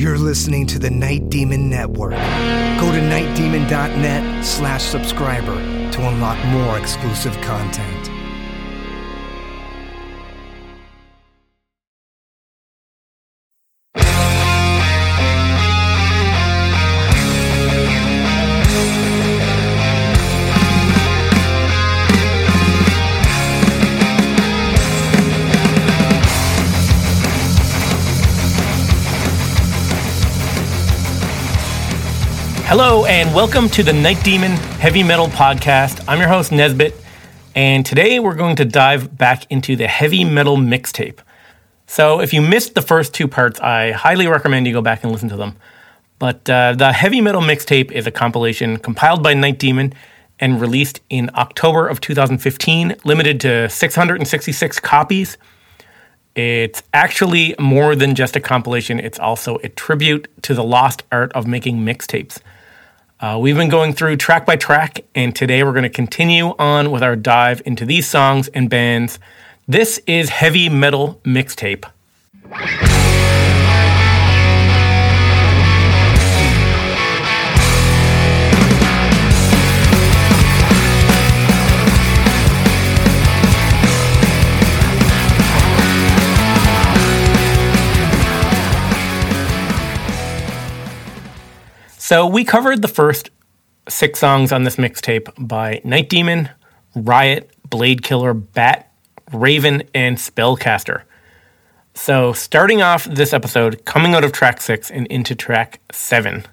You're listening to the Night Demon Network. Go to nightdemon.net slash subscriber to unlock more exclusive content. Hello, and welcome to the Night Demon Heavy Metal Podcast. I'm your host, Nesbit, and today we're going to dive back into the heavy metal mixtape. So, if you missed the first two parts, I highly recommend you go back and listen to them. But uh, the heavy metal mixtape is a compilation compiled by Night Demon and released in October of 2015, limited to 666 copies. It's actually more than just a compilation, it's also a tribute to the lost art of making mixtapes. Uh, we've been going through track by track, and today we're going to continue on with our dive into these songs and bands. This is Heavy Metal Mixtape. So we covered the first six songs on this mixtape by Night Demon, Riot, Blade Killer, Bat, Raven, and Spellcaster. So starting off this episode, coming out of track six and into track seven,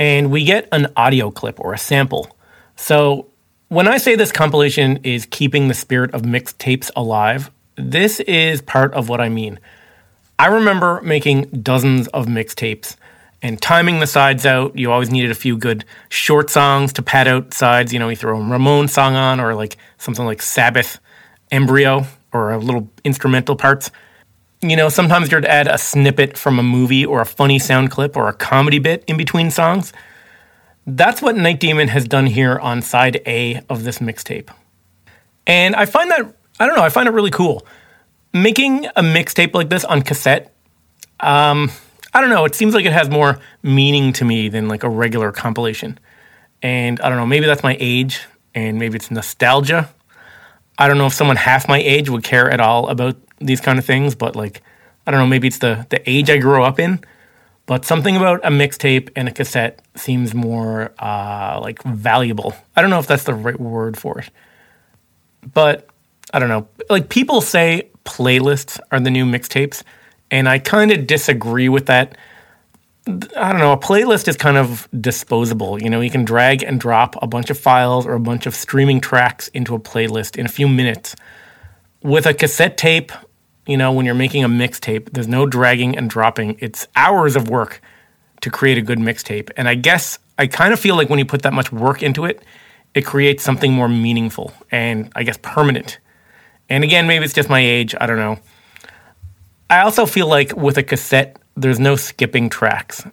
and we get an audio clip or a sample. So when I say this compilation is keeping the spirit of mixtapes alive, this is part of what I mean. I remember making dozens of mixtapes and timing the sides out. You always needed a few good short songs to pad out sides. You know, you throw a Ramon song on or like something like Sabbath Embryo or a little instrumental parts. You know, sometimes you'd add a snippet from a movie or a funny sound clip or a comedy bit in between songs. That's what Night Demon has done here on side A of this mixtape. And I find that, I don't know, I find it really cool. Making a mixtape like this on cassette, um, I don't know. It seems like it has more meaning to me than like a regular compilation. And I don't know, maybe that's my age and maybe it's nostalgia. I don't know if someone half my age would care at all about these kind of things, but like I don't know, maybe it's the the age I grew up in. But something about a mixtape and a cassette seems more uh, like valuable. I don't know if that's the right word for it. But I don't know. Like people say playlists are the new mixtapes and I kind of disagree with that. I don't know, a playlist is kind of disposable. You know, you can drag and drop a bunch of files or a bunch of streaming tracks into a playlist in a few minutes. With a cassette tape, you know, when you're making a mixtape, there's no dragging and dropping. It's hours of work to create a good mixtape. And I guess I kind of feel like when you put that much work into it, it creates something more meaningful and I guess permanent. And again, maybe it's just my age. I don't know. I also feel like with a cassette, there's no skipping tracks.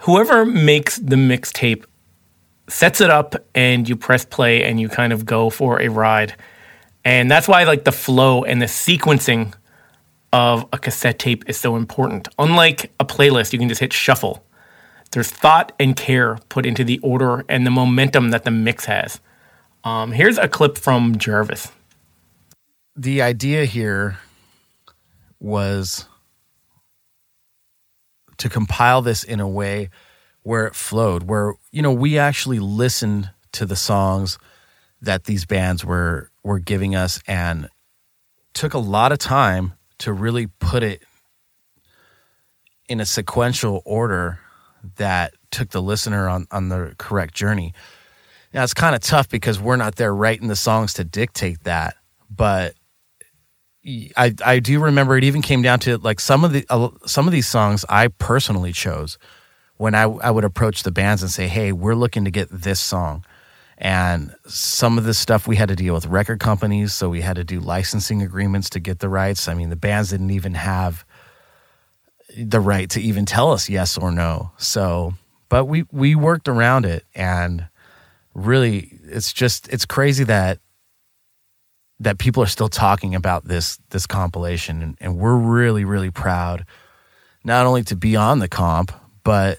Whoever makes the mixtape sets it up and you press play and you kind of go for a ride. And that's why like the flow and the sequencing of a cassette tape is so important. Unlike a playlist, you can just hit shuffle. There's thought and care put into the order and the momentum that the mix has. Um, here's a clip from Jarvis. The idea here was to compile this in a way where it flowed, where you know we actually listened to the songs that these bands were were giving us and took a lot of time to really put it in a sequential order that took the listener on, on the correct journey. Now it's kind of tough because we're not there writing the songs to dictate that, but I I do remember it even came down to like some of the uh, some of these songs I personally chose when I I would approach the bands and say, "Hey, we're looking to get this song." And some of the stuff we had to deal with record companies, so we had to do licensing agreements to get the rights. I mean, the bands didn't even have the right to even tell us yes or no. So, but we we worked around it and really it's just it's crazy that that people are still talking about this this compilation and, and we're really really proud not only to be on the comp, but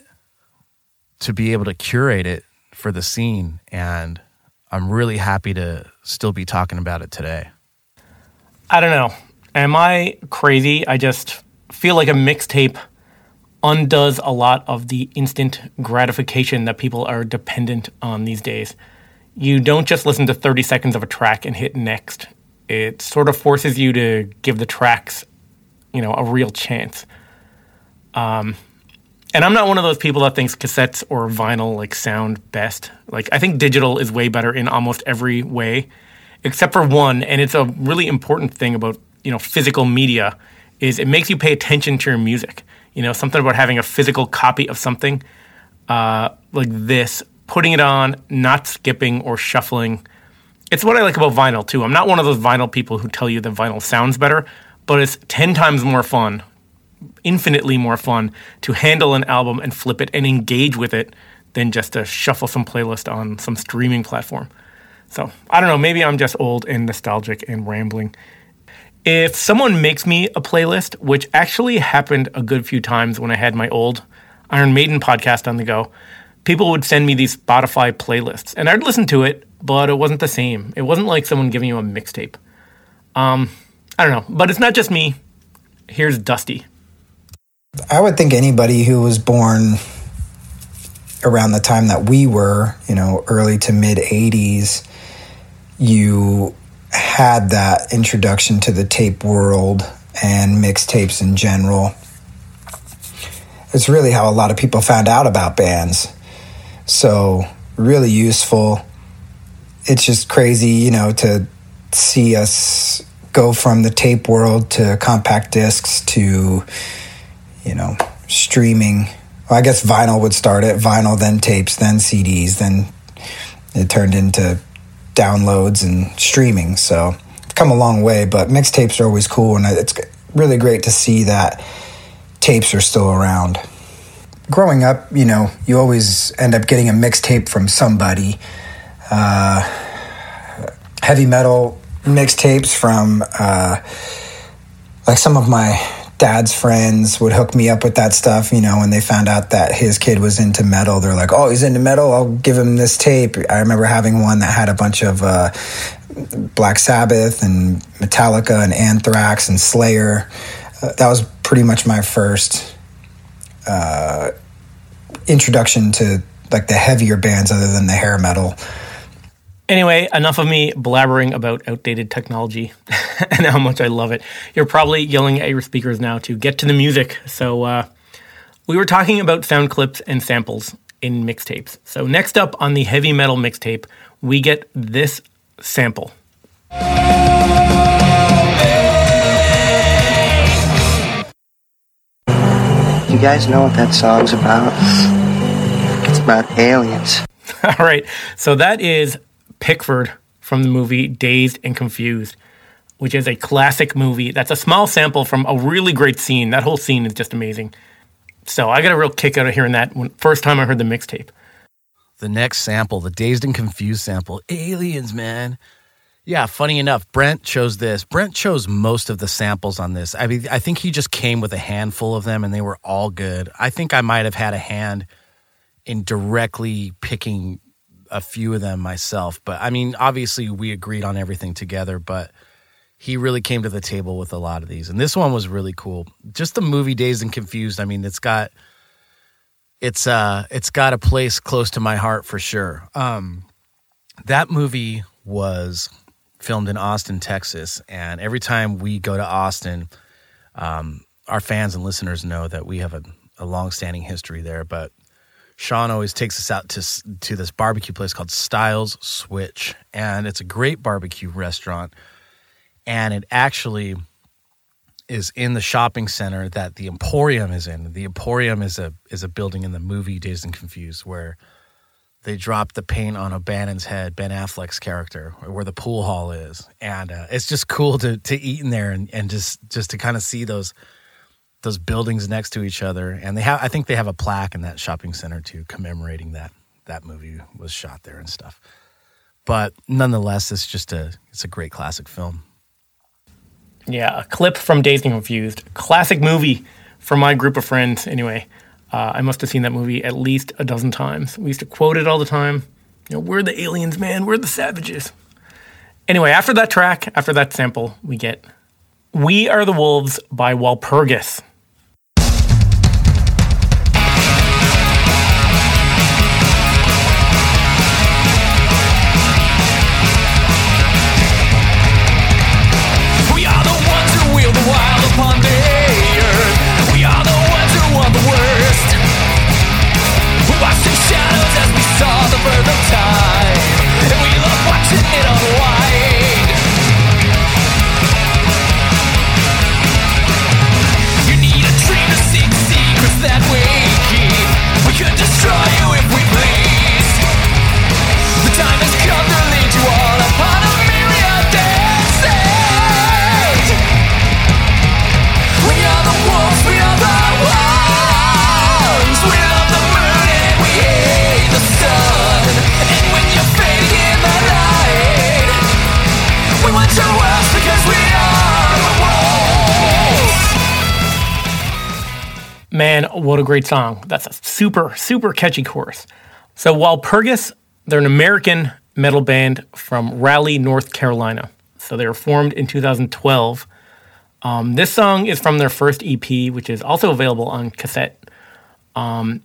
to be able to curate it for the scene. And I'm really happy to still be talking about it today. I don't know. Am I crazy? I just feel like a mixtape undoes a lot of the instant gratification that people are dependent on these days. You don't just listen to 30 seconds of a track and hit next. It sort of forces you to give the tracks, you know, a real chance. Um, and I'm not one of those people that thinks cassettes or vinyl like sound best. Like I think digital is way better in almost every way, except for one, and it's a really important thing about you know physical media is it makes you pay attention to your music. You know, something about having a physical copy of something uh, like this, putting it on, not skipping or shuffling. It's what I like about vinyl too. I'm not one of those vinyl people who tell you that vinyl sounds better, but it's 10 times more fun infinitely more fun to handle an album and flip it and engage with it than just to shuffle some playlist on some streaming platform. So I don't know, maybe I'm just old and nostalgic and rambling. If someone makes me a playlist, which actually happened a good few times when I had my old Iron Maiden podcast on the go, people would send me these Spotify playlists and I'd listen to it, but it wasn't the same. It wasn't like someone giving you a mixtape. Um, I don't know, but it's not just me. Here's Dusty. I would think anybody who was born around the time that we were, you know, early to mid 80s, you had that introduction to the tape world and mixtapes in general. It's really how a lot of people found out about bands. So, really useful. It's just crazy, you know, to see us go from the tape world to compact discs to you know, streaming. Well, I guess vinyl would start it. Vinyl, then tapes, then CDs, then it turned into downloads and streaming. So it's come a long way, but mixtapes are always cool, and it's really great to see that tapes are still around. Growing up, you know, you always end up getting a mixtape from somebody. Uh, heavy metal mixtapes from uh, like some of my dad's friends would hook me up with that stuff, you know, when they found out that his kid was into metal. They're like, oh, he's into metal. I'll give him this tape. I remember having one that had a bunch of uh, Black Sabbath and Metallica and Anthrax and Slayer. Uh, that was pretty much my first uh, introduction to like the heavier bands other than the hair metal. Anyway, enough of me blabbering about outdated technology and how much I love it. You're probably yelling at your speakers now to get to the music. So, uh, we were talking about sound clips and samples in mixtapes. So, next up on the heavy metal mixtape, we get this sample. You guys know what that song's about? It's about aliens. All right. So, that is Pickford from the movie Dazed and Confused, which is a classic movie. That's a small sample from a really great scene. That whole scene is just amazing. So I got a real kick out of hearing that when, first time I heard the mixtape. The next sample, the Dazed and Confused sample, aliens, man. Yeah, funny enough, Brent chose this. Brent chose most of the samples on this. I mean, I think he just came with a handful of them and they were all good. I think I might have had a hand in directly picking a few of them myself, but I mean, obviously we agreed on everything together, but he really came to the table with a lot of these. And this one was really cool. Just the movie Dazed and Confused. I mean, it's got it's uh it's got a place close to my heart for sure. Um that movie was filmed in Austin, Texas, and every time we go to Austin, um, our fans and listeners know that we have a, a long-standing history there. But Sean always takes us out to to this barbecue place called Stiles Switch, and it's a great barbecue restaurant. And it actually is in the shopping center that the Emporium is in. The Emporium is a is a building in the movie Dazed and Confused where they drop the paint on O'Bannon's head, Ben Affleck's character, where the pool hall is, and uh, it's just cool to to eat in there and, and just just to kind of see those those buildings next to each other, and they have I think they have a plaque in that shopping center too, commemorating that that movie was shot there and stuff. But nonetheless, it's just a it's a great classic film. Yeah, a clip from Dazed and Confused, classic movie for my group of friends, anyway. Uh, I must have seen that movie at least a dozen times. We used to quote it all the time. You know, we're the aliens, man. We're the savages. Anyway, after that track, after that sample, we get We Are the Wolves by Walpyrgus. What a great song. That's a super, super catchy chorus. So Walpyrgus, they're an American metal band from Raleigh, North Carolina. So they were formed in 2012. Um, this song is from their first EP, which is also available on cassette. Um,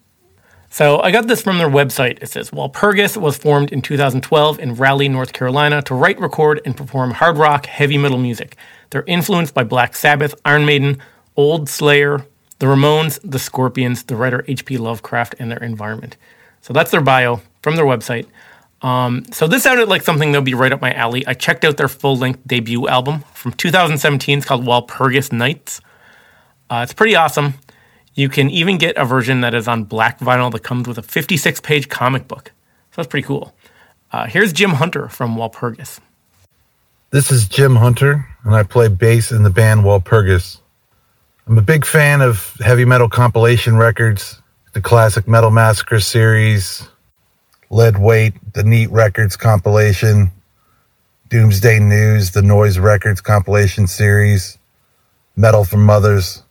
so I got this from their website. It says Walpyrgus was formed in 2012 in Raleigh, North Carolina to write, record, and perform hard rock, heavy metal music. They're influenced by Black Sabbath, Iron Maiden, Old Slayer, the Ramones, the Scorpions, the writer H.P. Lovecraft, and their environment. So that's their bio from their website. Um, so this sounded like something that would be right up my alley. I checked out their full-length debut album from 2017. It's called Walpyrgus Nights. Uh, it's pretty awesome. You can even get a version that is on black vinyl that comes with a 56-page comic book. So that's pretty cool. Uh, here's Jim Hunter from Walpyrgus. This is Jim Hunter, and I play bass in the band Walpyrgus. I'm a big fan of heavy metal compilation records, the classic Metal Massacre series, Lead Weight, the Neat Records compilation, Doomsday News, the Noise Records compilation series, Metal for Muthas.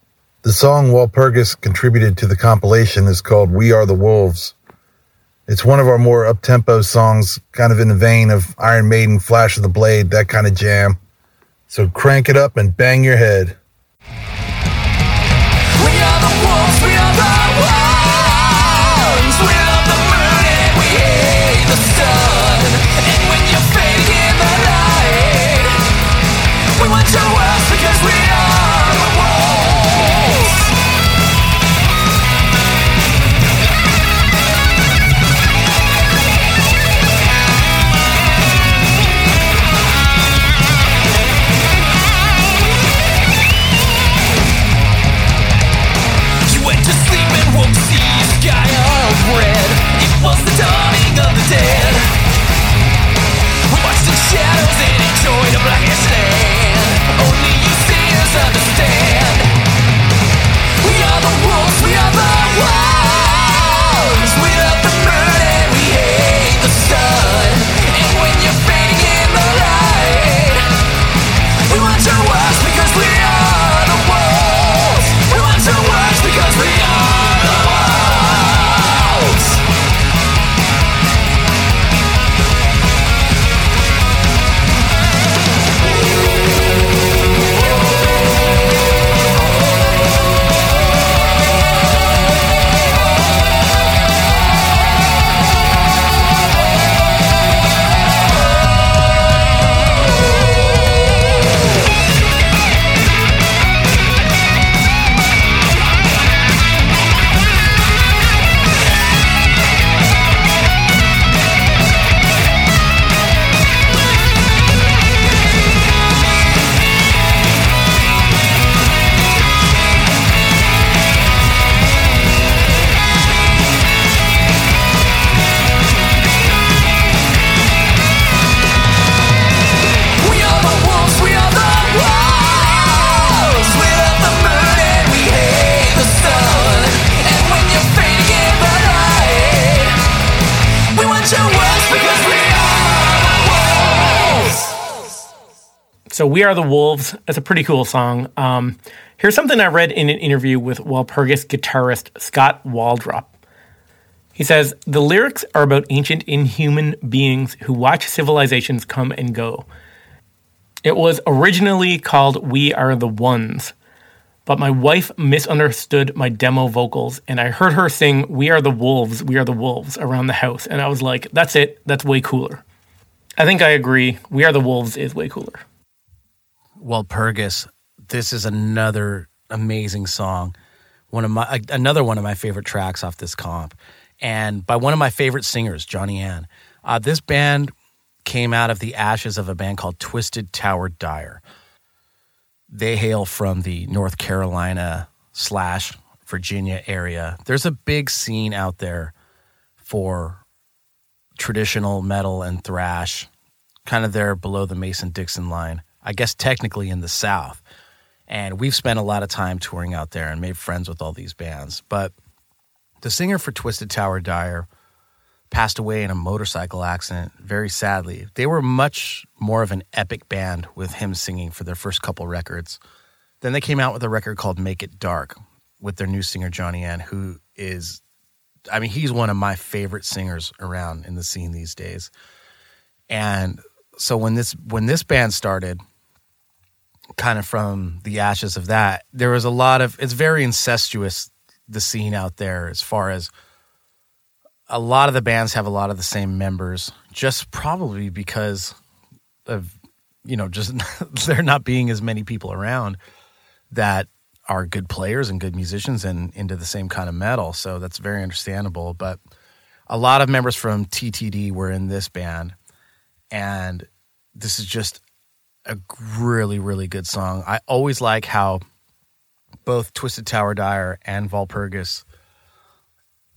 The song Walpyrgus contributed to the compilation is called We Are the Wolves. It's one of our more up-tempo songs, kind of in the vein of Iron Maiden, Flash of the Blade, that kind of jam. So crank it up and bang your head. You went We Are the Wolves is a pretty cool song. Um, here's something I read in an interview with Walpyrgus guitarist Scott Waldrop. He says, The lyrics are about ancient inhuman beings who watch civilizations come and go. It was originally called We Are the Ones, but my wife misunderstood my demo vocals and I heard her sing We Are the Wolves, We Are the Wolves around the house. And I was like, That's it, that's way cooler. I think I agree. We Are the Wolves is way cooler. Walpyrgus, this is another amazing song. One of my another one of my favorite tracks off this comp, and by one of my favorite singers, Jonny Aune. Uh, this band came out of the ashes of a band called Twisted Tower Dire. They hail from the North Carolina slash Virginia area. There's a big scene out there for traditional metal and thrash, kind of there below the Mason Dixon line. I guess technically in the South. And we've spent a lot of time touring out there and made friends with all these bands. But the singer for Twisted Tower Dire passed away in a motorcycle accident, very sadly. They were much more of an epic band with him singing for their first couple records. Then they came out with a record called Make It Dark with their new singer, Jonny Aune, who is, I mean, he's one of my favorite singers around in the scene these days. And so when this when this band started, kind of from the ashes of that, there was a lot of it's very incestuous the scene out there as far as a lot of the bands have a lot of the same members, just probably because of you know just there not being as many people around that are good players and good musicians and into the same kind of metal. So that's very understandable. But a lot of members from TTD were in this band, and this is just a really, really good song. I always like how both Twisted Tower Dire and Walpyrgus.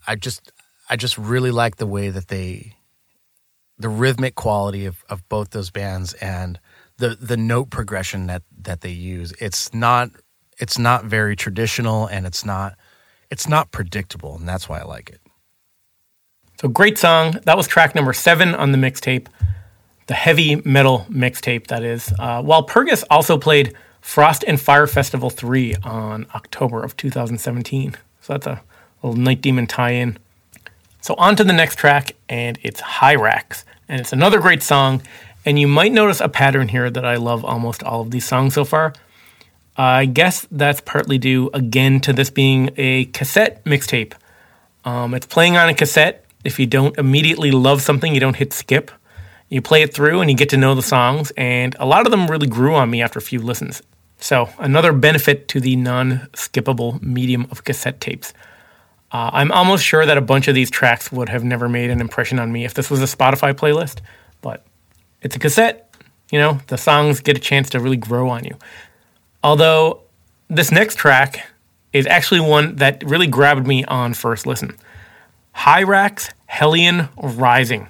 I just, I just really like the way that they, the rhythmic quality of, of both those bands and the the note progression that that they use. It's not, it's not very traditional and it's not, it's not predictable, and that's why I like it. So great song. That was track number seven on the mixtape the heavy metal mixtape, that is. Uh, Walpyrgus also played Frost and Fire Festival 3 on October of 2017. So that's a little Night Demon tie in. So on to the next track, and it's Hyrax. And it's another great song. And you might notice a pattern here that I love almost all of these songs so far. I guess that's partly due again to this being a cassette mixtape. Um, it's playing on a cassette. If you don't immediately love something, you don't hit skip. You play it through and you get to know the songs, and a lot of them really grew on me after a few listens. So, another benefit to the non skippable medium of cassette tapes. Uh, I'm almost sure that a bunch of these tracks would have never made an impression on me if this was a Spotify playlist, but it's a cassette. You know, the songs get a chance to really grow on you. Although, this next track is actually one that really grabbed me on first listen Hyrax Hellion Rising.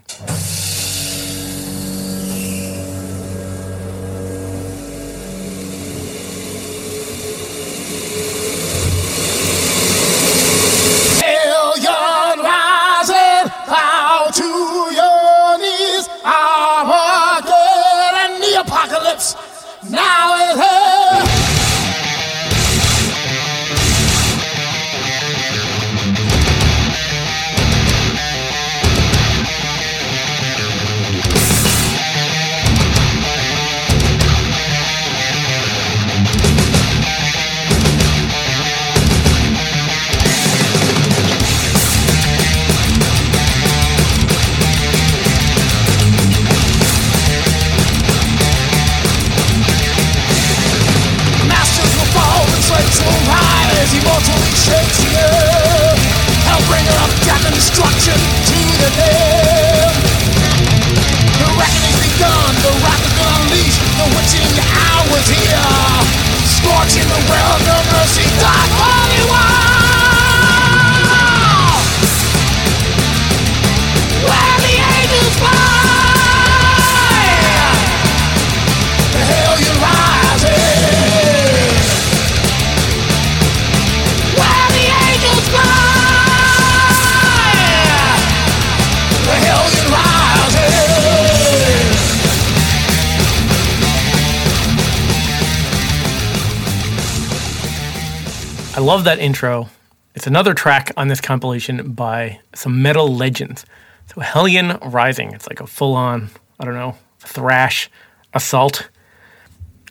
Love that intro. It's another track on this compilation by some metal legends. So Hellion Rising. It's like a full on, I don't know, thrash assault.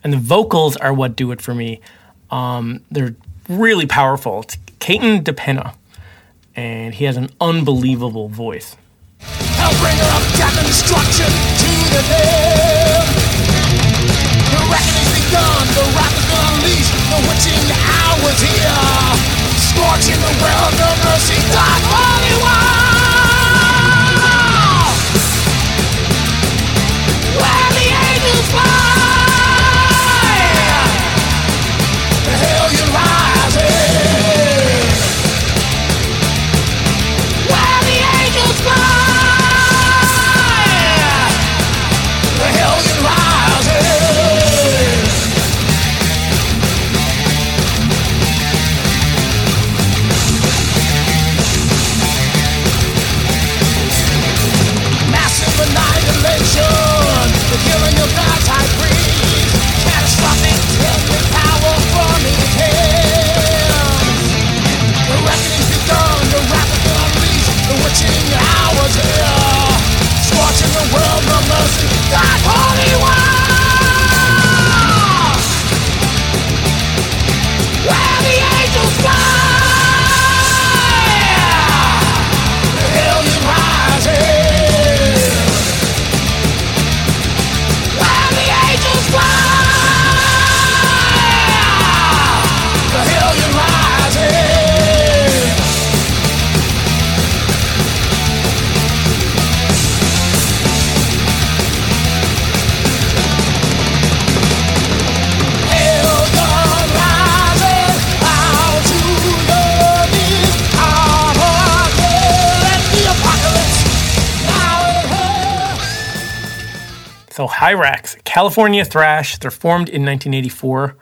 And the vocals are what do it for me. Um, they're really powerful. It's Katon De Pena, and he has an unbelievable voice. Hellbringer of death and destruction to the. The reckoning's begun, the wrath is gonna the witching hour's here. Scorching the world, no mercy, God, holy. Hyrax, California thrash. They're formed in 1984.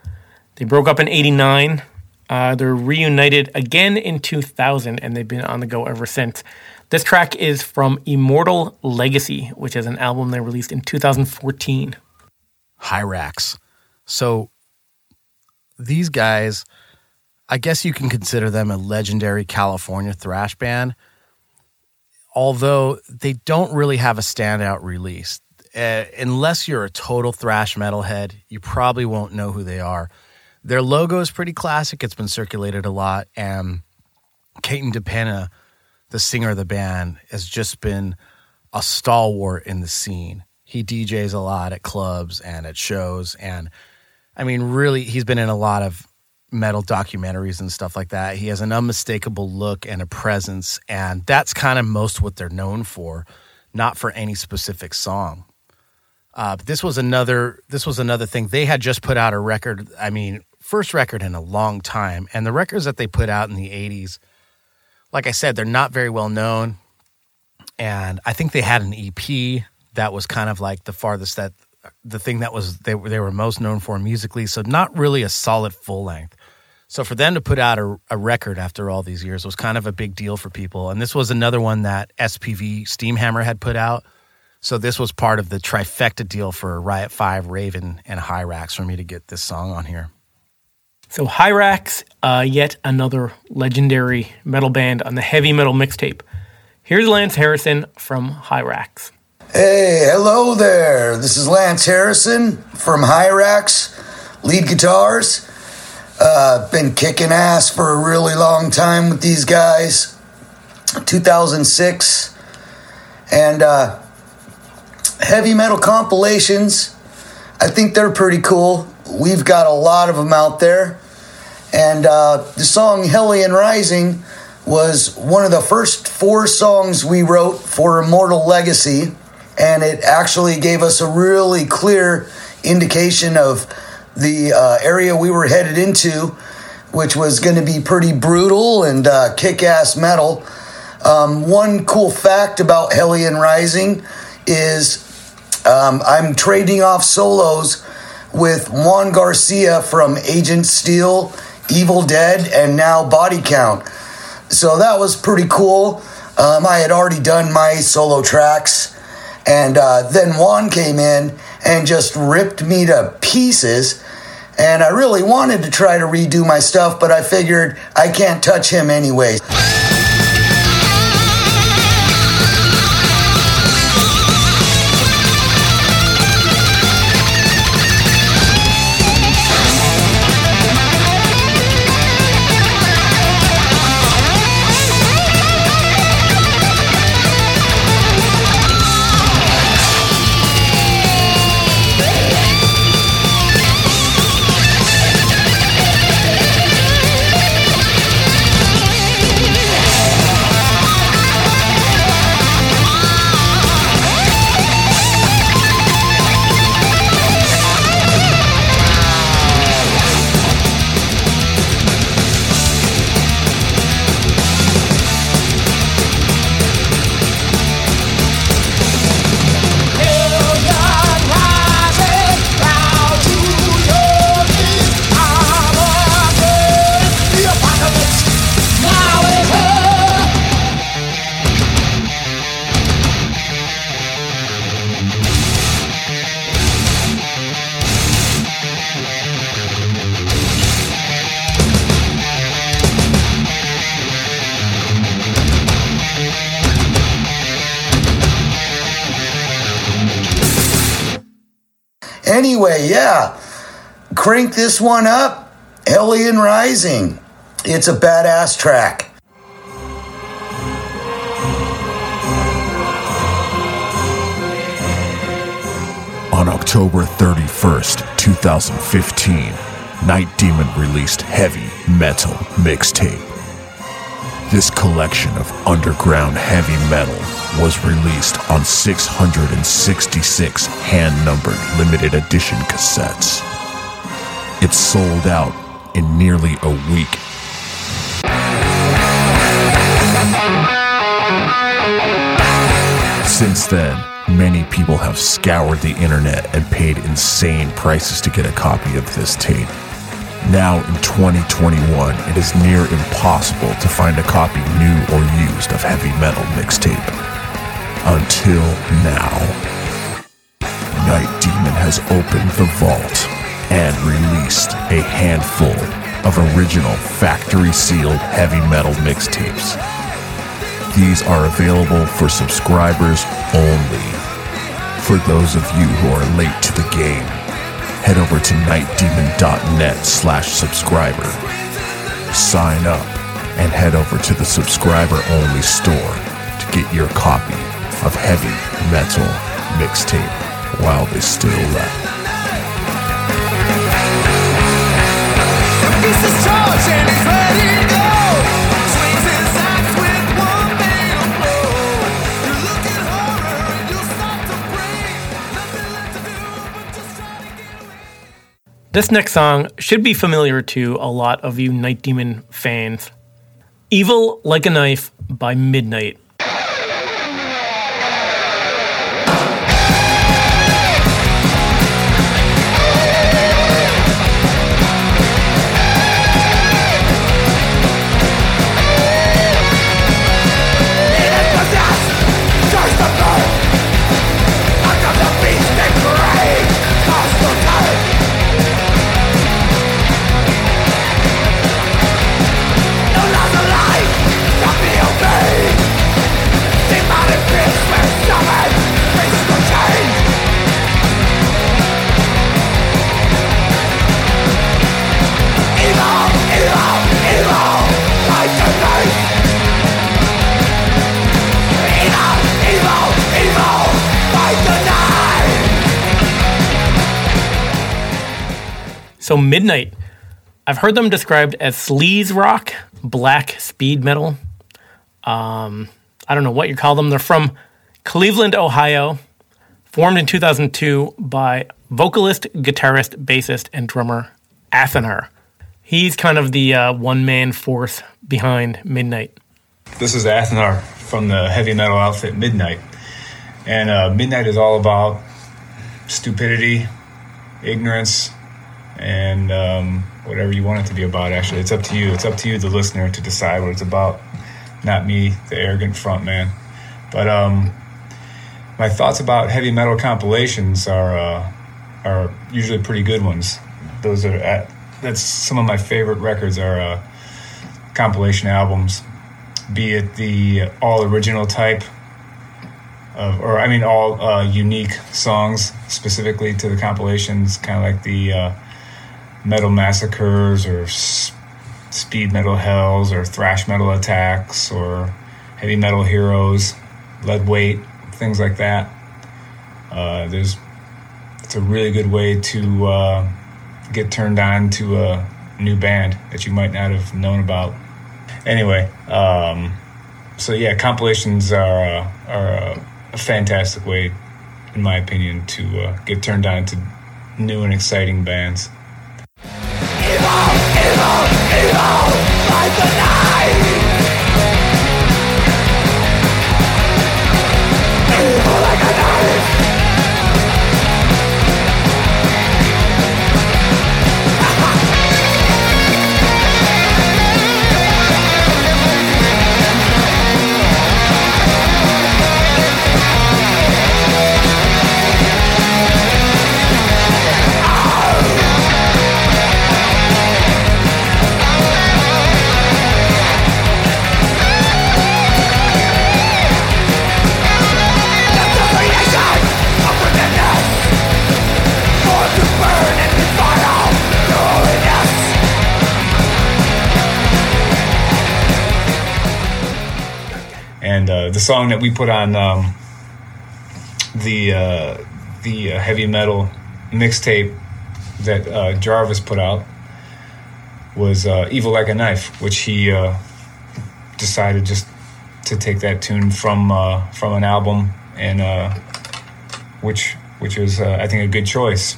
They broke up in 89. Uh, they're reunited again in 2000, and they've been on the go ever since. This track is from Immortal Legacy, which is an album they released in 2014. Hyrax. So these guys, I guess you can consider them a legendary California thrash band, although they don't really have a standout release. Uh, unless you're a total thrash metalhead, you probably won't know who they are. Their logo is pretty classic. It's been circulated a lot. And Katon De Pena, the singer of the band, has just been a stalwart in the scene. He DJs a lot at clubs and at shows. And I mean, really, he's been in a lot of metal documentaries and stuff like that. He has an unmistakable look and a presence. And that's kind of most what they're known for, not for any specific song. Uh, this was another this was another thing. They had just put out a record. I mean, first record in a long time, and the records that they put out in the '80s, like I said, they're not very well known. And I think they had an EP that was kind of like the farthest that the thing that was they they were most known for musically. So not really a solid full length. So for them to put out a, a record after all these years was kind of a big deal for people. And this was another one that SPV Steamhammer had put out. So this was part of the trifecta deal for Riot Five, Raven, and Hyrax for me to get this song on here. So Hyrax, uh, yet another legendary metal band on the heavy metal mixtape. Here's Lance Harrison from Hyrax. Hey, hello there. This is Lance Harrison from Hyrax, lead guitars. Uh, been kicking ass for a really long time with these guys. 2006. And uh, heavy metal compilations, I think they're pretty cool. We've got a lot of them out there. And uh, the song Hellion Rising was one of the first four songs we wrote for Immortal Legacy. And it actually gave us a really clear indication of the uh, area we were headed into, which was going to be pretty brutal and uh, kick ass metal. Um, one cool fact about Hellion Rising is um, I'm trading off solos with Juan Garcia from Agent Steel, Evil Dead, and now Body Count. So that was pretty cool. Um, I had already done my solo tracks, and uh, then Juan came in and just ripped me to pieces. And I really wanted to try to redo my stuff, but I figured I can't touch him anyways. Anyway, yeah, crank this one up. Hellion Rising. It's a badass track. On October 31st, 2015, Night Demon released Heavy Metal Mixtape. This collection of underground heavy metal was released on 666 hand numbered limited edition cassettes. It sold out in nearly a week Since then, many people have scoured the internet and paid insane prices to get a copy of this tape. Now, in 2021, it is near impossible to find a copy new or used of heavy metal mixtape. Until now. Night Demon has opened the vault and released a handful of original factory sealed heavy metal mixtapes. These are available for subscribers only. For those of you who are late to the game, head over to nightdemon.net slash subscriber. Sign up and head over to the subscriber only store to get your copy of heavy metal mixtape while they still left. This is George and he's ready to go. Swings his axe with one fatal blow. You look at horror and you start to break. Nothing left to do but just try to get away. This next song should be familiar to a lot of you Night Demon fans. Evil Like a Knife by Midnight. So Midnight, I've heard them described as sleaze rock, black speed metal. Um, I don't know what you call them. They're from Cleveland, Ohio, formed in 2002 by vocalist, guitarist, bassist, and drummer Athenar. He's kind of the uh, one man force behind Midnight. This is Athenar from the heavy metal outfit Midnight. And uh, Midnight is all about stupidity, ignorance, and um, whatever you want it to be about, actually. It's up to you. It's up to you, the listener, to decide what it's about, not me, the arrogant front man. But um, my thoughts about heavy metal compilations are, uh, are usually pretty good ones. those are at, that's some of my favorite records are uh, compilation albums, be it the all original type of, or I mean all uh, unique songs specifically to the compilations, kind of like the uh, Metal Massacres or S- Speed Metal Hells or Thrash Metal Attacks or Heavy Metal Heroes, Lead Weight, things like that. Uh, there's it's a really good way to uh, get turned on to a new band that you might not have known about. Anyway, um, so yeah, compilations are uh, are a, fantastic way, in my opinion, to uh, get turned on to new and exciting bands. Evil like a knife. And uh, the song that we put on um, the uh, the uh, heavy metal mixtape that uh, Jarvis put out was uh, "Evil Like a Knife," which he decided just to take that tune from from an album, and which which was I think a good choice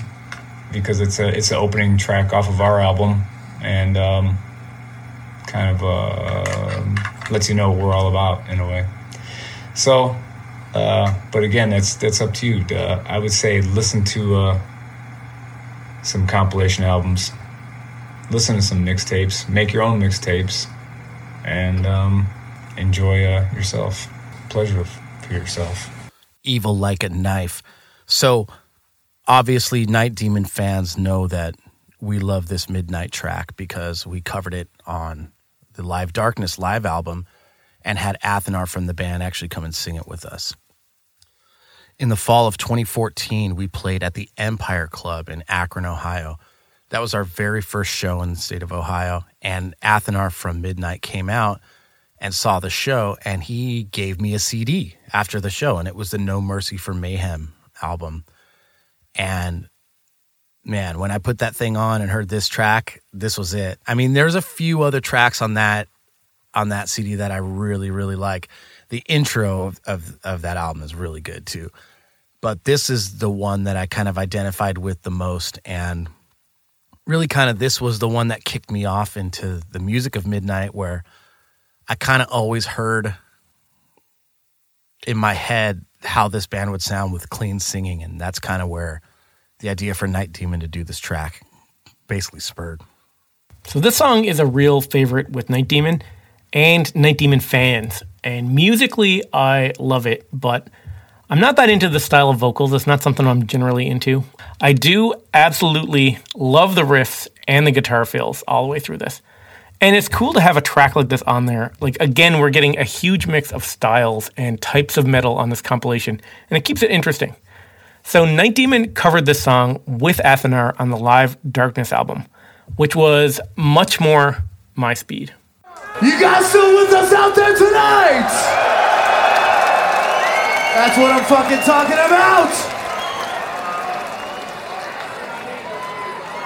because it's a it's the opening track off of our album, and um, kind of uh, lets you know what we're all about in a way. So, uh, but again, that's that's up to you. Uh, I would say listen to uh, some compilation albums, listen to some mixtapes, make your own mixtapes, and um, enjoy uh, yourself. Pleasure for yourself. evil like a knife. So obviously, Night Demon fans know that we love this midnight track because we covered it on the Live Darkness live album and had Athenar from the band actually come and sing it with us. In the fall of 2014, we played at the Empire Club in Akron, Ohio. That was our very first show in the state of Ohio. And Athenar from Midnight came out and saw the show, and he gave me a CD after the show, and it was the No Mercy for Mayhem album. And man, when I put that thing on and heard this track, this was it. I mean, there's a few other tracks on that on that CD that I really, really like. The intro of, of, of that album is really good too. But this is the one that I kind of identified with the most. And really, kind of, this was the one that kicked me off into the music of Midnight, where I kind of always heard in my head how this band would sound with clean singing. And that's kind of where the idea for Night Demon to do this track basically spurred. So this song is a real favorite with Night Demon and Night Demon fans. And musically, I love it, but I'm not that into the style of vocals. It's not something I'm generally into. I do absolutely love the riffs and the guitar fills all the way through this. And it's cool to have a track like this on there. Like, again, we're getting a huge mix of styles and types of metal on this compilation, and it keeps it interesting. So, Night Demon covered this song with Athenar on the live Darkness album, which was much more my speed. You guys still with us out there tonight? That's what I'm fucking talking about.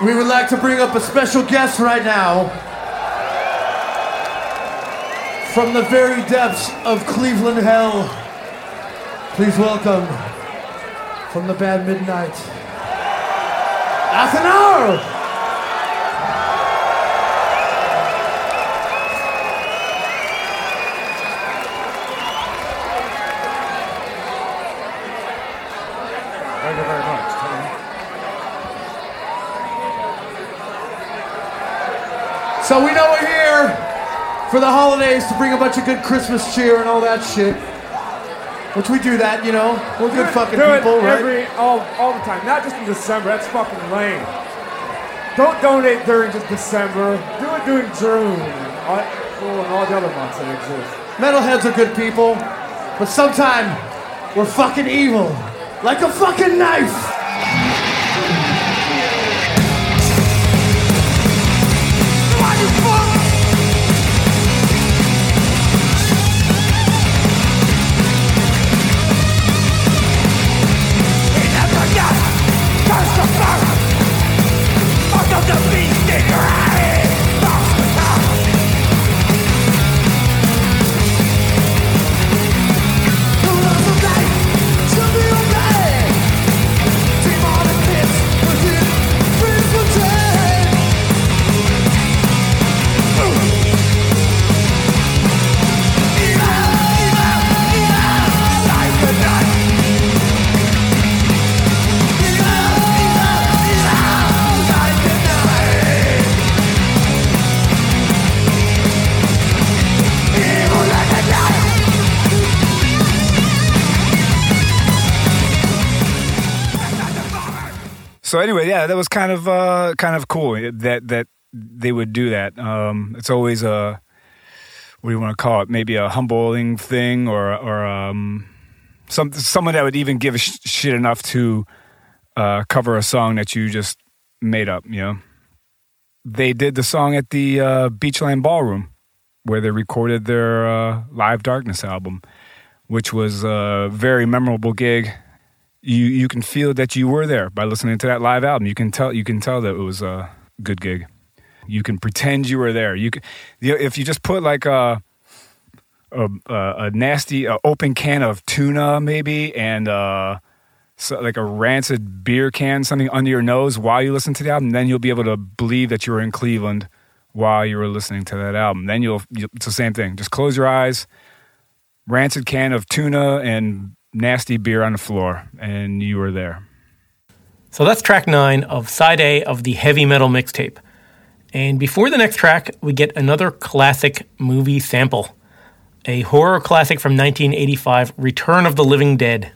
We would like to bring up a special guest right now. From the very depths of Cleveland hell, please welcome from the band Midnight, you very much. So we know we're here for the holidays to bring a bunch of good Christmas cheer and all that shit. Which we do that, you know. We're good fucking Do it people, right? every all all the time, not just in December. That's fucking lame. Don't donate during just December. Do it during June. All, and all the other months that exist. Metalheads are good people, but sometimes we're fucking evil. Like a fucking knife. Yeah, that was kind of uh, kind of cool that that they would do that. Um, it's always a what do you want to call it? Maybe a humbling thing, or or um, some someone that would even give a sh- shit enough to uh, cover a song that you just made up. You know, they did the song at the uh, Beachland Ballroom where they recorded their uh, Live Darkness album, which was a very memorable gig you you can feel that you were there by listening to that live album. You can tell you can tell that it was a good gig. You can pretend you were there. You can, if you just put like a a, a nasty a open can of tuna maybe and uh, so like a rancid beer can something under your nose while you listen to the album, then you'll be able to believe that you were in Cleveland while you were listening to that album. Then you'll it's the same thing. Just close your eyes. Rancid can of tuna and nasty beer on the floor, and you were there. So that's track nine of side A of the heavy metal mixtape. And before the next track, we get another classic movie sample a horror classic from 1985, Return of the Living Dead.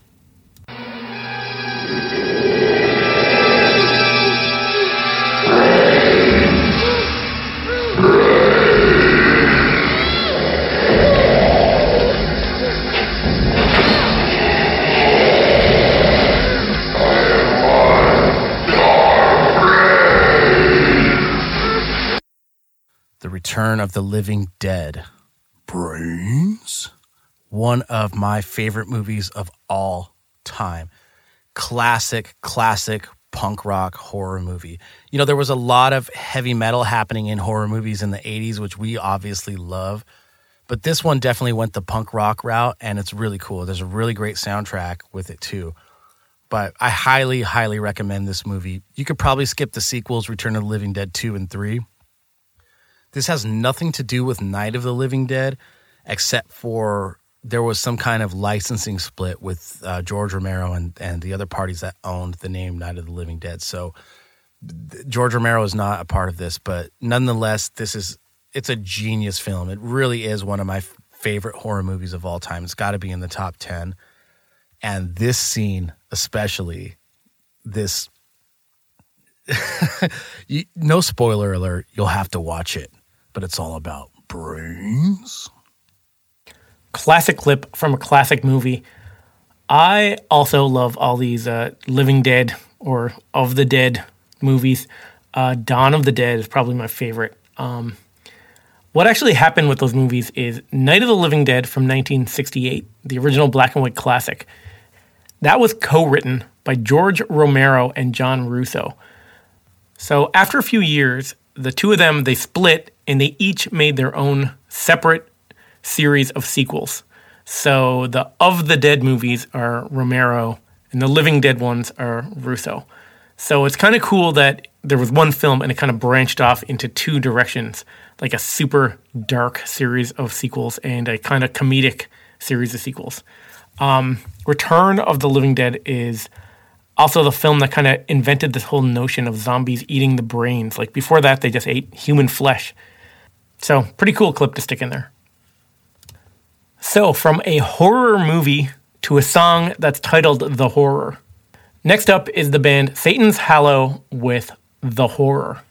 Return of the Living Dead. Brains? One of my favorite movies of all time. Classic, classic punk rock horror movie. You know, there was a lot of heavy metal happening in horror movies in the 80s, which we obviously love. But this one definitely went the punk rock route, and it's really cool. There's a really great soundtrack with it, too. But I highly, highly recommend this movie. You could probably skip the sequels, Return of the Living Dead 2 and 3 this has nothing to do with Night of the Living Dead, except for there was some kind of licensing split with uh, George Romero and, and the other parties that owned the name Night of the Living Dead. So George Romero is not a part of this, but nonetheless, this is it's a genius film. It really is one of my f- favorite horror movies of all time. It's got to be in the top ten. And this scene, especially, this no spoiler alert. You'll have to watch it but it's all about brains. Classic clip from a classic movie. I also love all these uh, Living Dead or of the Dead movies. Uh, Dawn of the Dead is probably my favorite. Um, what actually happened with those movies is Night of the Living Dead from 1968, the original black and white classic. That was co written by George Romero and John Russo. So after a few years, the two of them they split and they each made their own separate series of sequels. So the Of the Dead movies are Romero and the Living Dead ones are Russo. So it's kind of cool that there was one film and it kind of branched off into two directions, like a super dark series of sequels and a kind of comedic series of sequels. Um, Return of the Living Dead is also the film that kind of invented this whole notion of zombies eating the brains. Like before that, they just ate human flesh. So, pretty cool clip to stick in there. So, from a horror movie to a song that's titled The Horror. Next up is the band Satan's Hollow with The Horror.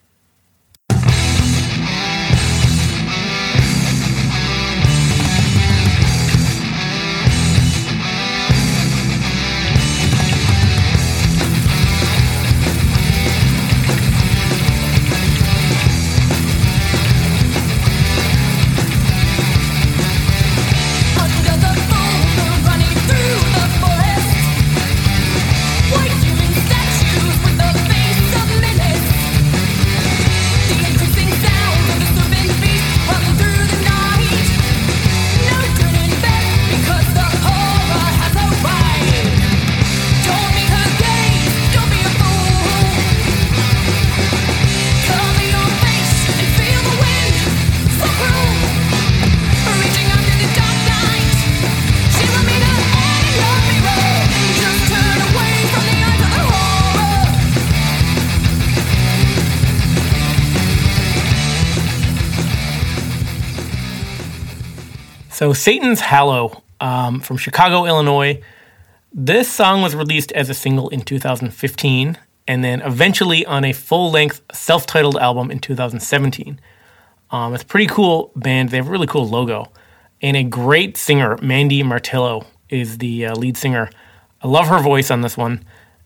So, Satan's Hollow um, from Chicago, Illinois. This song was released as a single in 2015 and then eventually on a full length self titled album in 2017. Um, it's a pretty cool band. They have a really cool logo and a great singer. Mandy Martillo is the uh, lead singer. I love her voice on this one.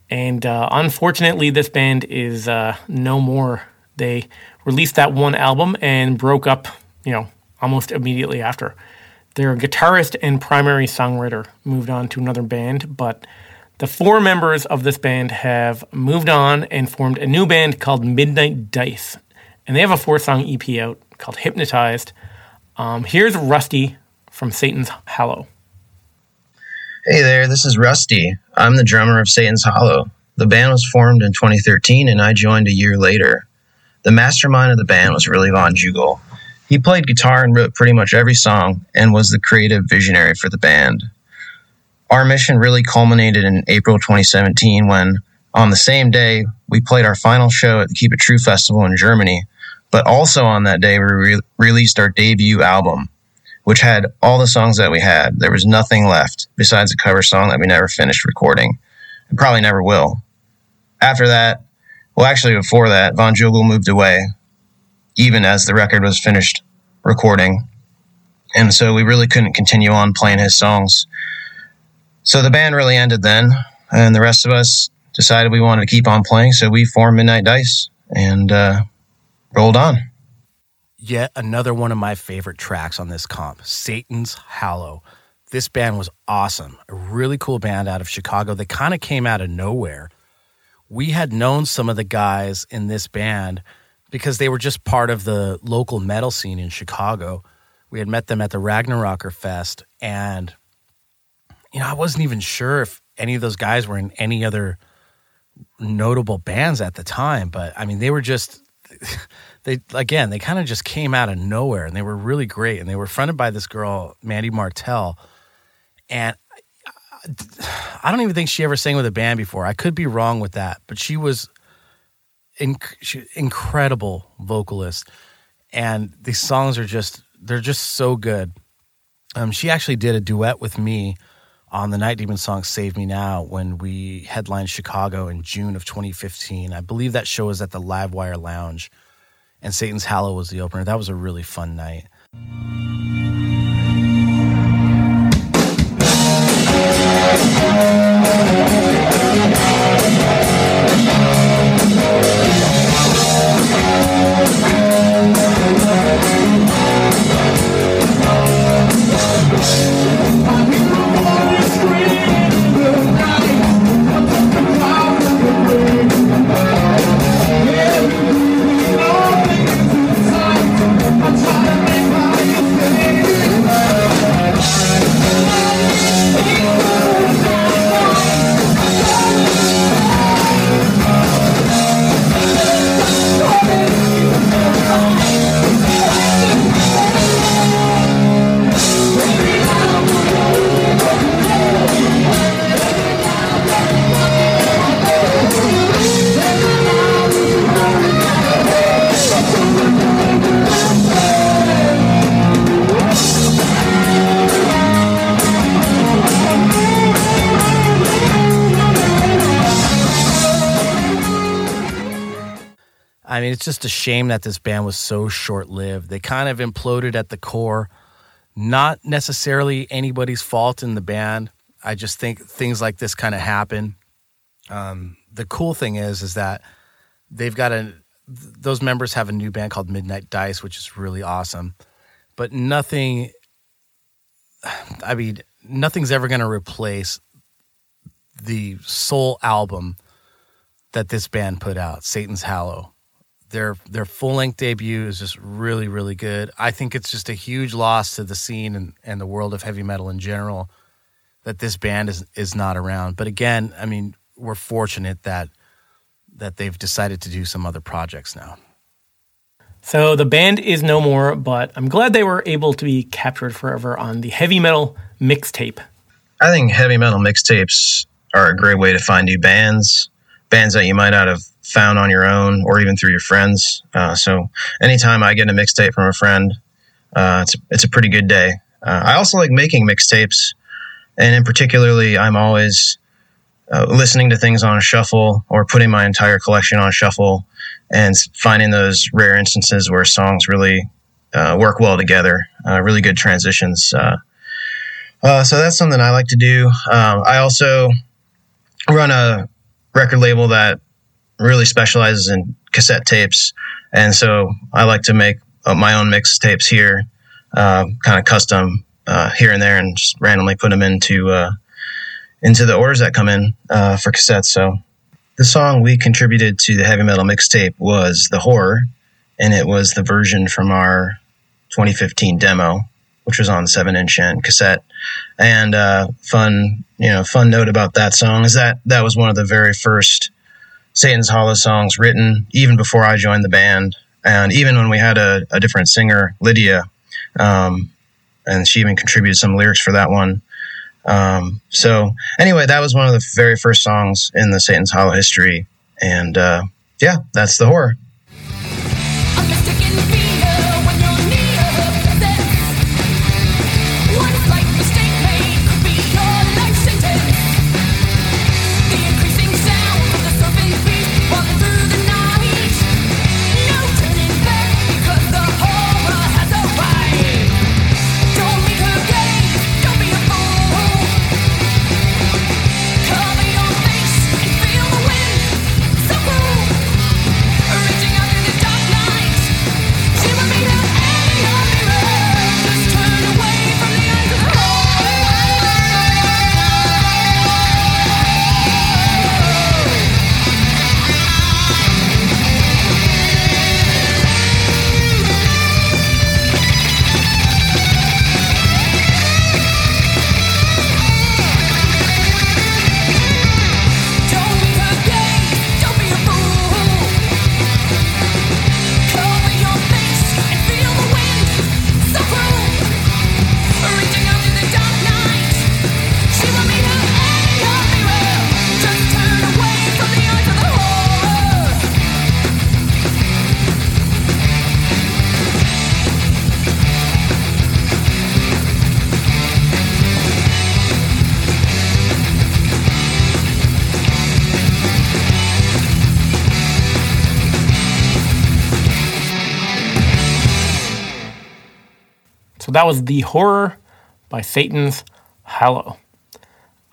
And uh, unfortunately, this band is uh, no more. They released that one album and broke up, you know, almost immediately after. Their guitarist and primary songwriter moved on to another band, but the four members of this band have moved on and formed a new band called Midnight Dice. And they have a four song EP out called Hypnotized. Um, here's Rusty from Satan's Hollow. Hey there, this is Rusty. I'm the drummer of Satan's Hollow. The band was formed in 2013 and I joined a year later. The mastermind of the band was Really Von Jugel. He played guitar and wrote pretty much every song and was the creative visionary for the band. Our mission really culminated in April 2017 when, on the same day, we played our final show at the Keep It True Festival in Germany. But also on that day, we re- released our debut album, which had all the songs that we had. There was nothing left besides a cover song that we never finished recording and probably never will. After that, well, actually, before that, Von Jugel moved away, even as the record was finished recording. And so we really couldn't continue on playing his songs. So the band really ended then, and the rest of us decided we wanted to keep on playing. So we formed Midnight Dice and uh, rolled on. Yet another one of my favorite tracks on this comp, Satan's Hollow. This band was awesome. A really cool band out of Chicago. They kind of came out of nowhere. We had known some of the guys in this band because they were just part of the local metal scene in Chicago. We had met them at the Ragnarokkr Fest, and you know, I wasn't even sure if any of those guys were in any other notable bands at the time, but I mean, they were just they again, they kind of just came out of nowhere and they were really great and they were fronted by this girl, Mandy Martell. And I don't even think she ever sang with a band before. I could be wrong with that, but she was inc- incredible vocalist, and these songs are just they're just so good. Um, she actually did a duet with me on the Night Demon song "Save Me Now" when we headlined Chicago in June of 2015. I believe that show was at the Livewire Lounge, and Satan's Hollow was the opener. That was a really fun night. Just a shame that this band was so short lived. They kind of imploded at the core. Not necessarily anybody's fault in the band. I just think things like this kind of happen. Um, the cool thing is, is that they've got a. Those members have a new band called Midnight Dice, which is really awesome. But nothing. I mean, nothing's ever going to replace the soul album that this band put out, Satan's Hollow their their full length debut is just really really good. I think it's just a huge loss to the scene and, and the world of heavy metal in general that this band is is not around. But again, I mean, we're fortunate that that they've decided to do some other projects now. So the band is no more, but I'm glad they were able to be captured forever on the heavy metal mixtape. I think heavy metal mixtapes are a great way to find new bands, bands that you might not have found on your own or even through your friends. Uh, so anytime I get a mixtape from a friend, uh, it's it's a pretty good day. Uh, I also like making mixtapes, and in particularly, I'm always uh, listening to things on shuffle or putting my entire collection on shuffle and finding those rare instances where songs really uh, work well together, uh, really good transitions. So that's something I like to do. Um, I also run a record label that really specializes in cassette tapes, and so I like to make uh, my own mix tapes here, kind of custom here and there, and just randomly put them into into the orders that come in uh, for cassettes. So the song we contributed to the heavy metal mixtape was The Horror, and it was the version from our 2015 demo, which was on seven inch and cassette. And uh, fun, you know, fun note about that song is that that was one of the very first Satan's Hollow songs written, even before I joined the band, and even when we had a, a different singer, Lydia, um, and she even contributed some lyrics for that one. Um, so anyway, that was one of the very first songs in the Satan's Hollow history, and uh, yeah, that's the horror. That was The Horror by Satan's Hollow.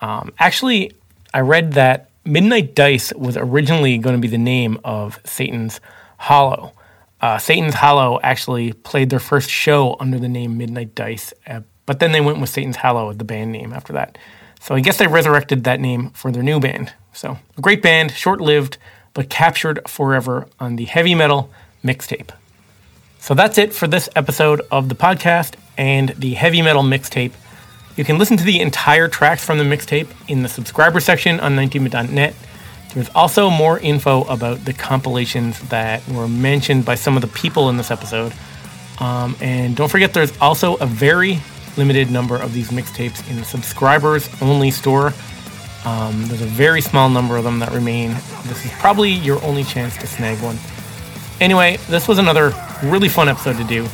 Um, actually, I read that Midnight Dice was originally going to be the name of Satan's Hollow. Uh, Satan's Hollow actually played their first show under the name Midnight Dice, uh, but then they went with Satan's Hollow as the band name after that. So I guess they resurrected that name for their new band. So a great band, short lived, but captured forever on the heavy metal mixtape. So that's it for this episode of the podcast and the heavy metal mixtape. You can listen to the entire tracks from the mixtape in the subscriber section on 19bit.net. There's also more info about the compilations that were mentioned by some of the people in this episode. Um, and don't forget, there's also a very limited number of these mixtapes in the subscribers only store. Um, there's a very small number of them that remain. This is probably your only chance to snag one. Anyway, this was another really fun episode to do.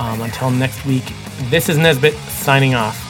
Um, until next week, this is Nesbit signing off.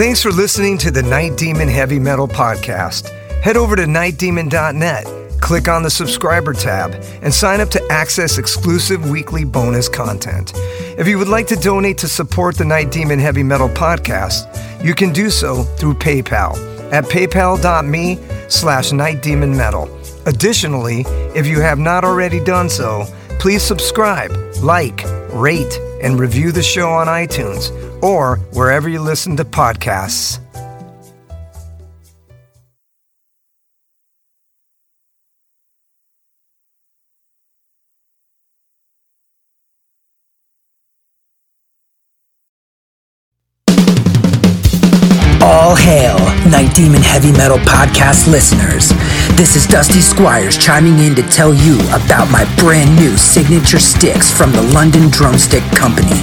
Thanks for listening to the Night Demon Heavy Metal Podcast. Head over to nightdemon.net, click on the subscriber tab, and sign up to access exclusive weekly bonus content. If you would like to donate to support the Night Demon Heavy Metal Podcast, you can do so through PayPal. at paypal.me slash nightdemonmetal. Additionally, if you have not already done so, please subscribe, like, rate, and review the show on iTunes or wherever you listen to podcasts. All hail, Night Demon Heavy Metal Podcast listeners. This is Dusty Squires chiming in to tell you about my brand new signature sticks from the London Drumstick Company.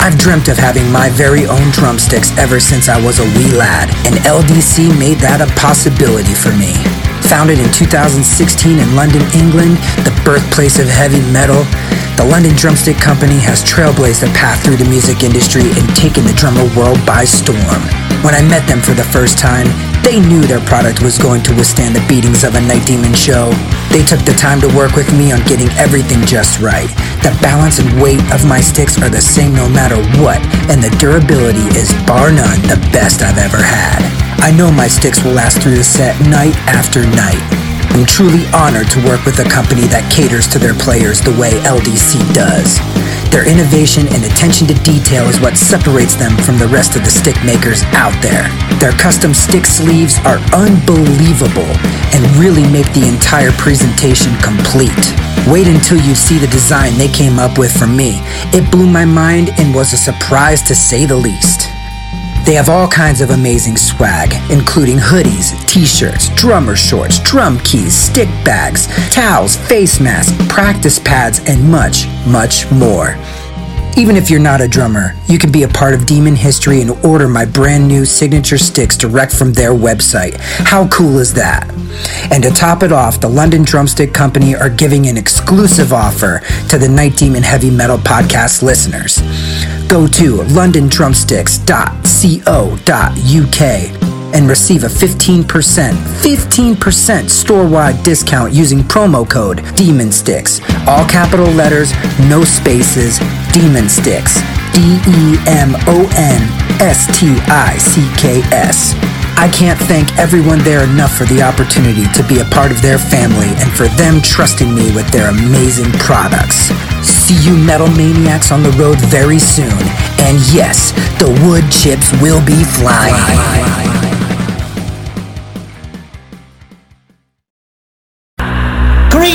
I've dreamt of having my very own drumsticks ever since I was a wee lad, and LDC made that a possibility for me. Founded in 2016 in London, England, the birthplace of heavy metal, the London Drumstick Company has trailblazed a path through the music industry and taken the drummer world by storm. When I met them for the first time, they knew their product was going to withstand the beatings of a Night Demon show. They took the time to work with me on getting everything just right. The balance and weight of my sticks are the same no matter what, and the durability is bar none the best I've ever had. I know my sticks will last through the set night after night. I'm truly honored to work with a company that caters to their players the way LDC does. Their innovation and attention to detail is what separates them from the rest of the stick makers out there. Their custom stick sleeves are unbelievable and really make the entire presentation complete. Wait until you see the design they came up with for me. It blew my mind and was a surprise to say the least. They have all kinds of amazing swag, including hoodies, t-shirts, drummer shorts, drum keys, stick bags, towels, face masks, practice pads, and much, much more. Even if you're not a drummer, you can be a part of Demon history and order my brand new signature sticks direct from their website. How cool is that? And to top it off, the London Drumstick Company are giving an exclusive offer to the Night Demon Heavy Metal Podcast listeners. Go to londondrumsticks.co.uk and receive a 15%, 15% store-wide discount using promo code Demon Sticks. All capital letters, no spaces, Demon Sticks. D E M O N S T I can't thank everyone there enough for the opportunity to be a part of their family and for them trusting me with their amazing products. See you metal maniacs on the road very soon. And yes, the wood chips will be flying.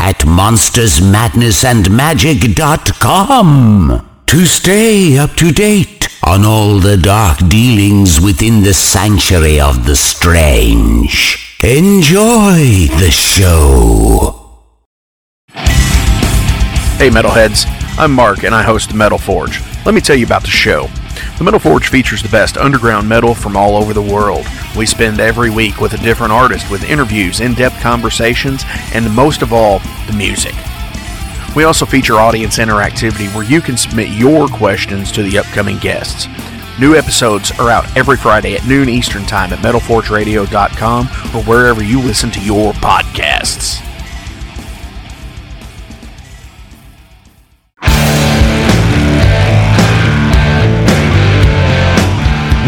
at monstersmadnessandmagic.com to stay up to date on all the dark dealings within the sanctuary of the strange. Enjoy the show. Hey, Metalheads. I'm Mark, and I host Metal Forge. Let me tell you about the show. The Metal Forge features the best underground metal from all over the world. We spend every week with a different artist with interviews, in depth conversations, and most of all, the music. We also feature audience interactivity where you can submit your questions to the upcoming guests. New episodes are out every Friday at noon Eastern Time at MetalForgeRadio.com or wherever you listen to your podcasts.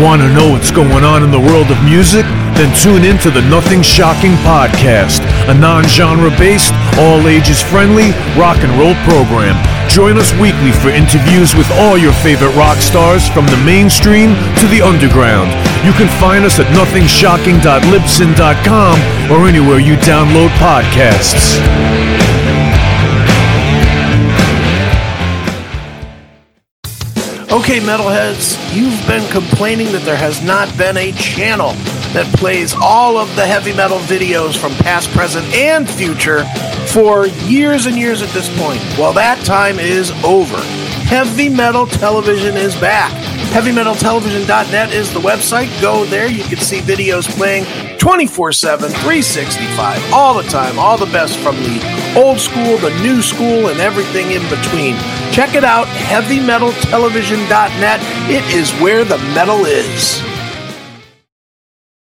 Want to know what's going on in the world of music? Then tune in to the Nothing Shocking podcast, a non genre based, all ages friendly rock and roll program. Join us weekly for interviews with all your favorite rock stars from the mainstream to the underground. You can find us at nothingshocking.libsyn.com or anywhere you download podcasts. Okay, metalheads, you've been complaining that there has not been a channel that plays all of the heavy metal videos from past, present, and future for years and years at this point. Well, that time is over. Heavy Metal Television is back. HeavyMetalTelevision.net is the website. Go there. You can see videos playing 24 7, 365, all the time. All the best from the old school, the new school, and everything in between. Check it out, HeavyMetalTelevision.net. It is where the metal is.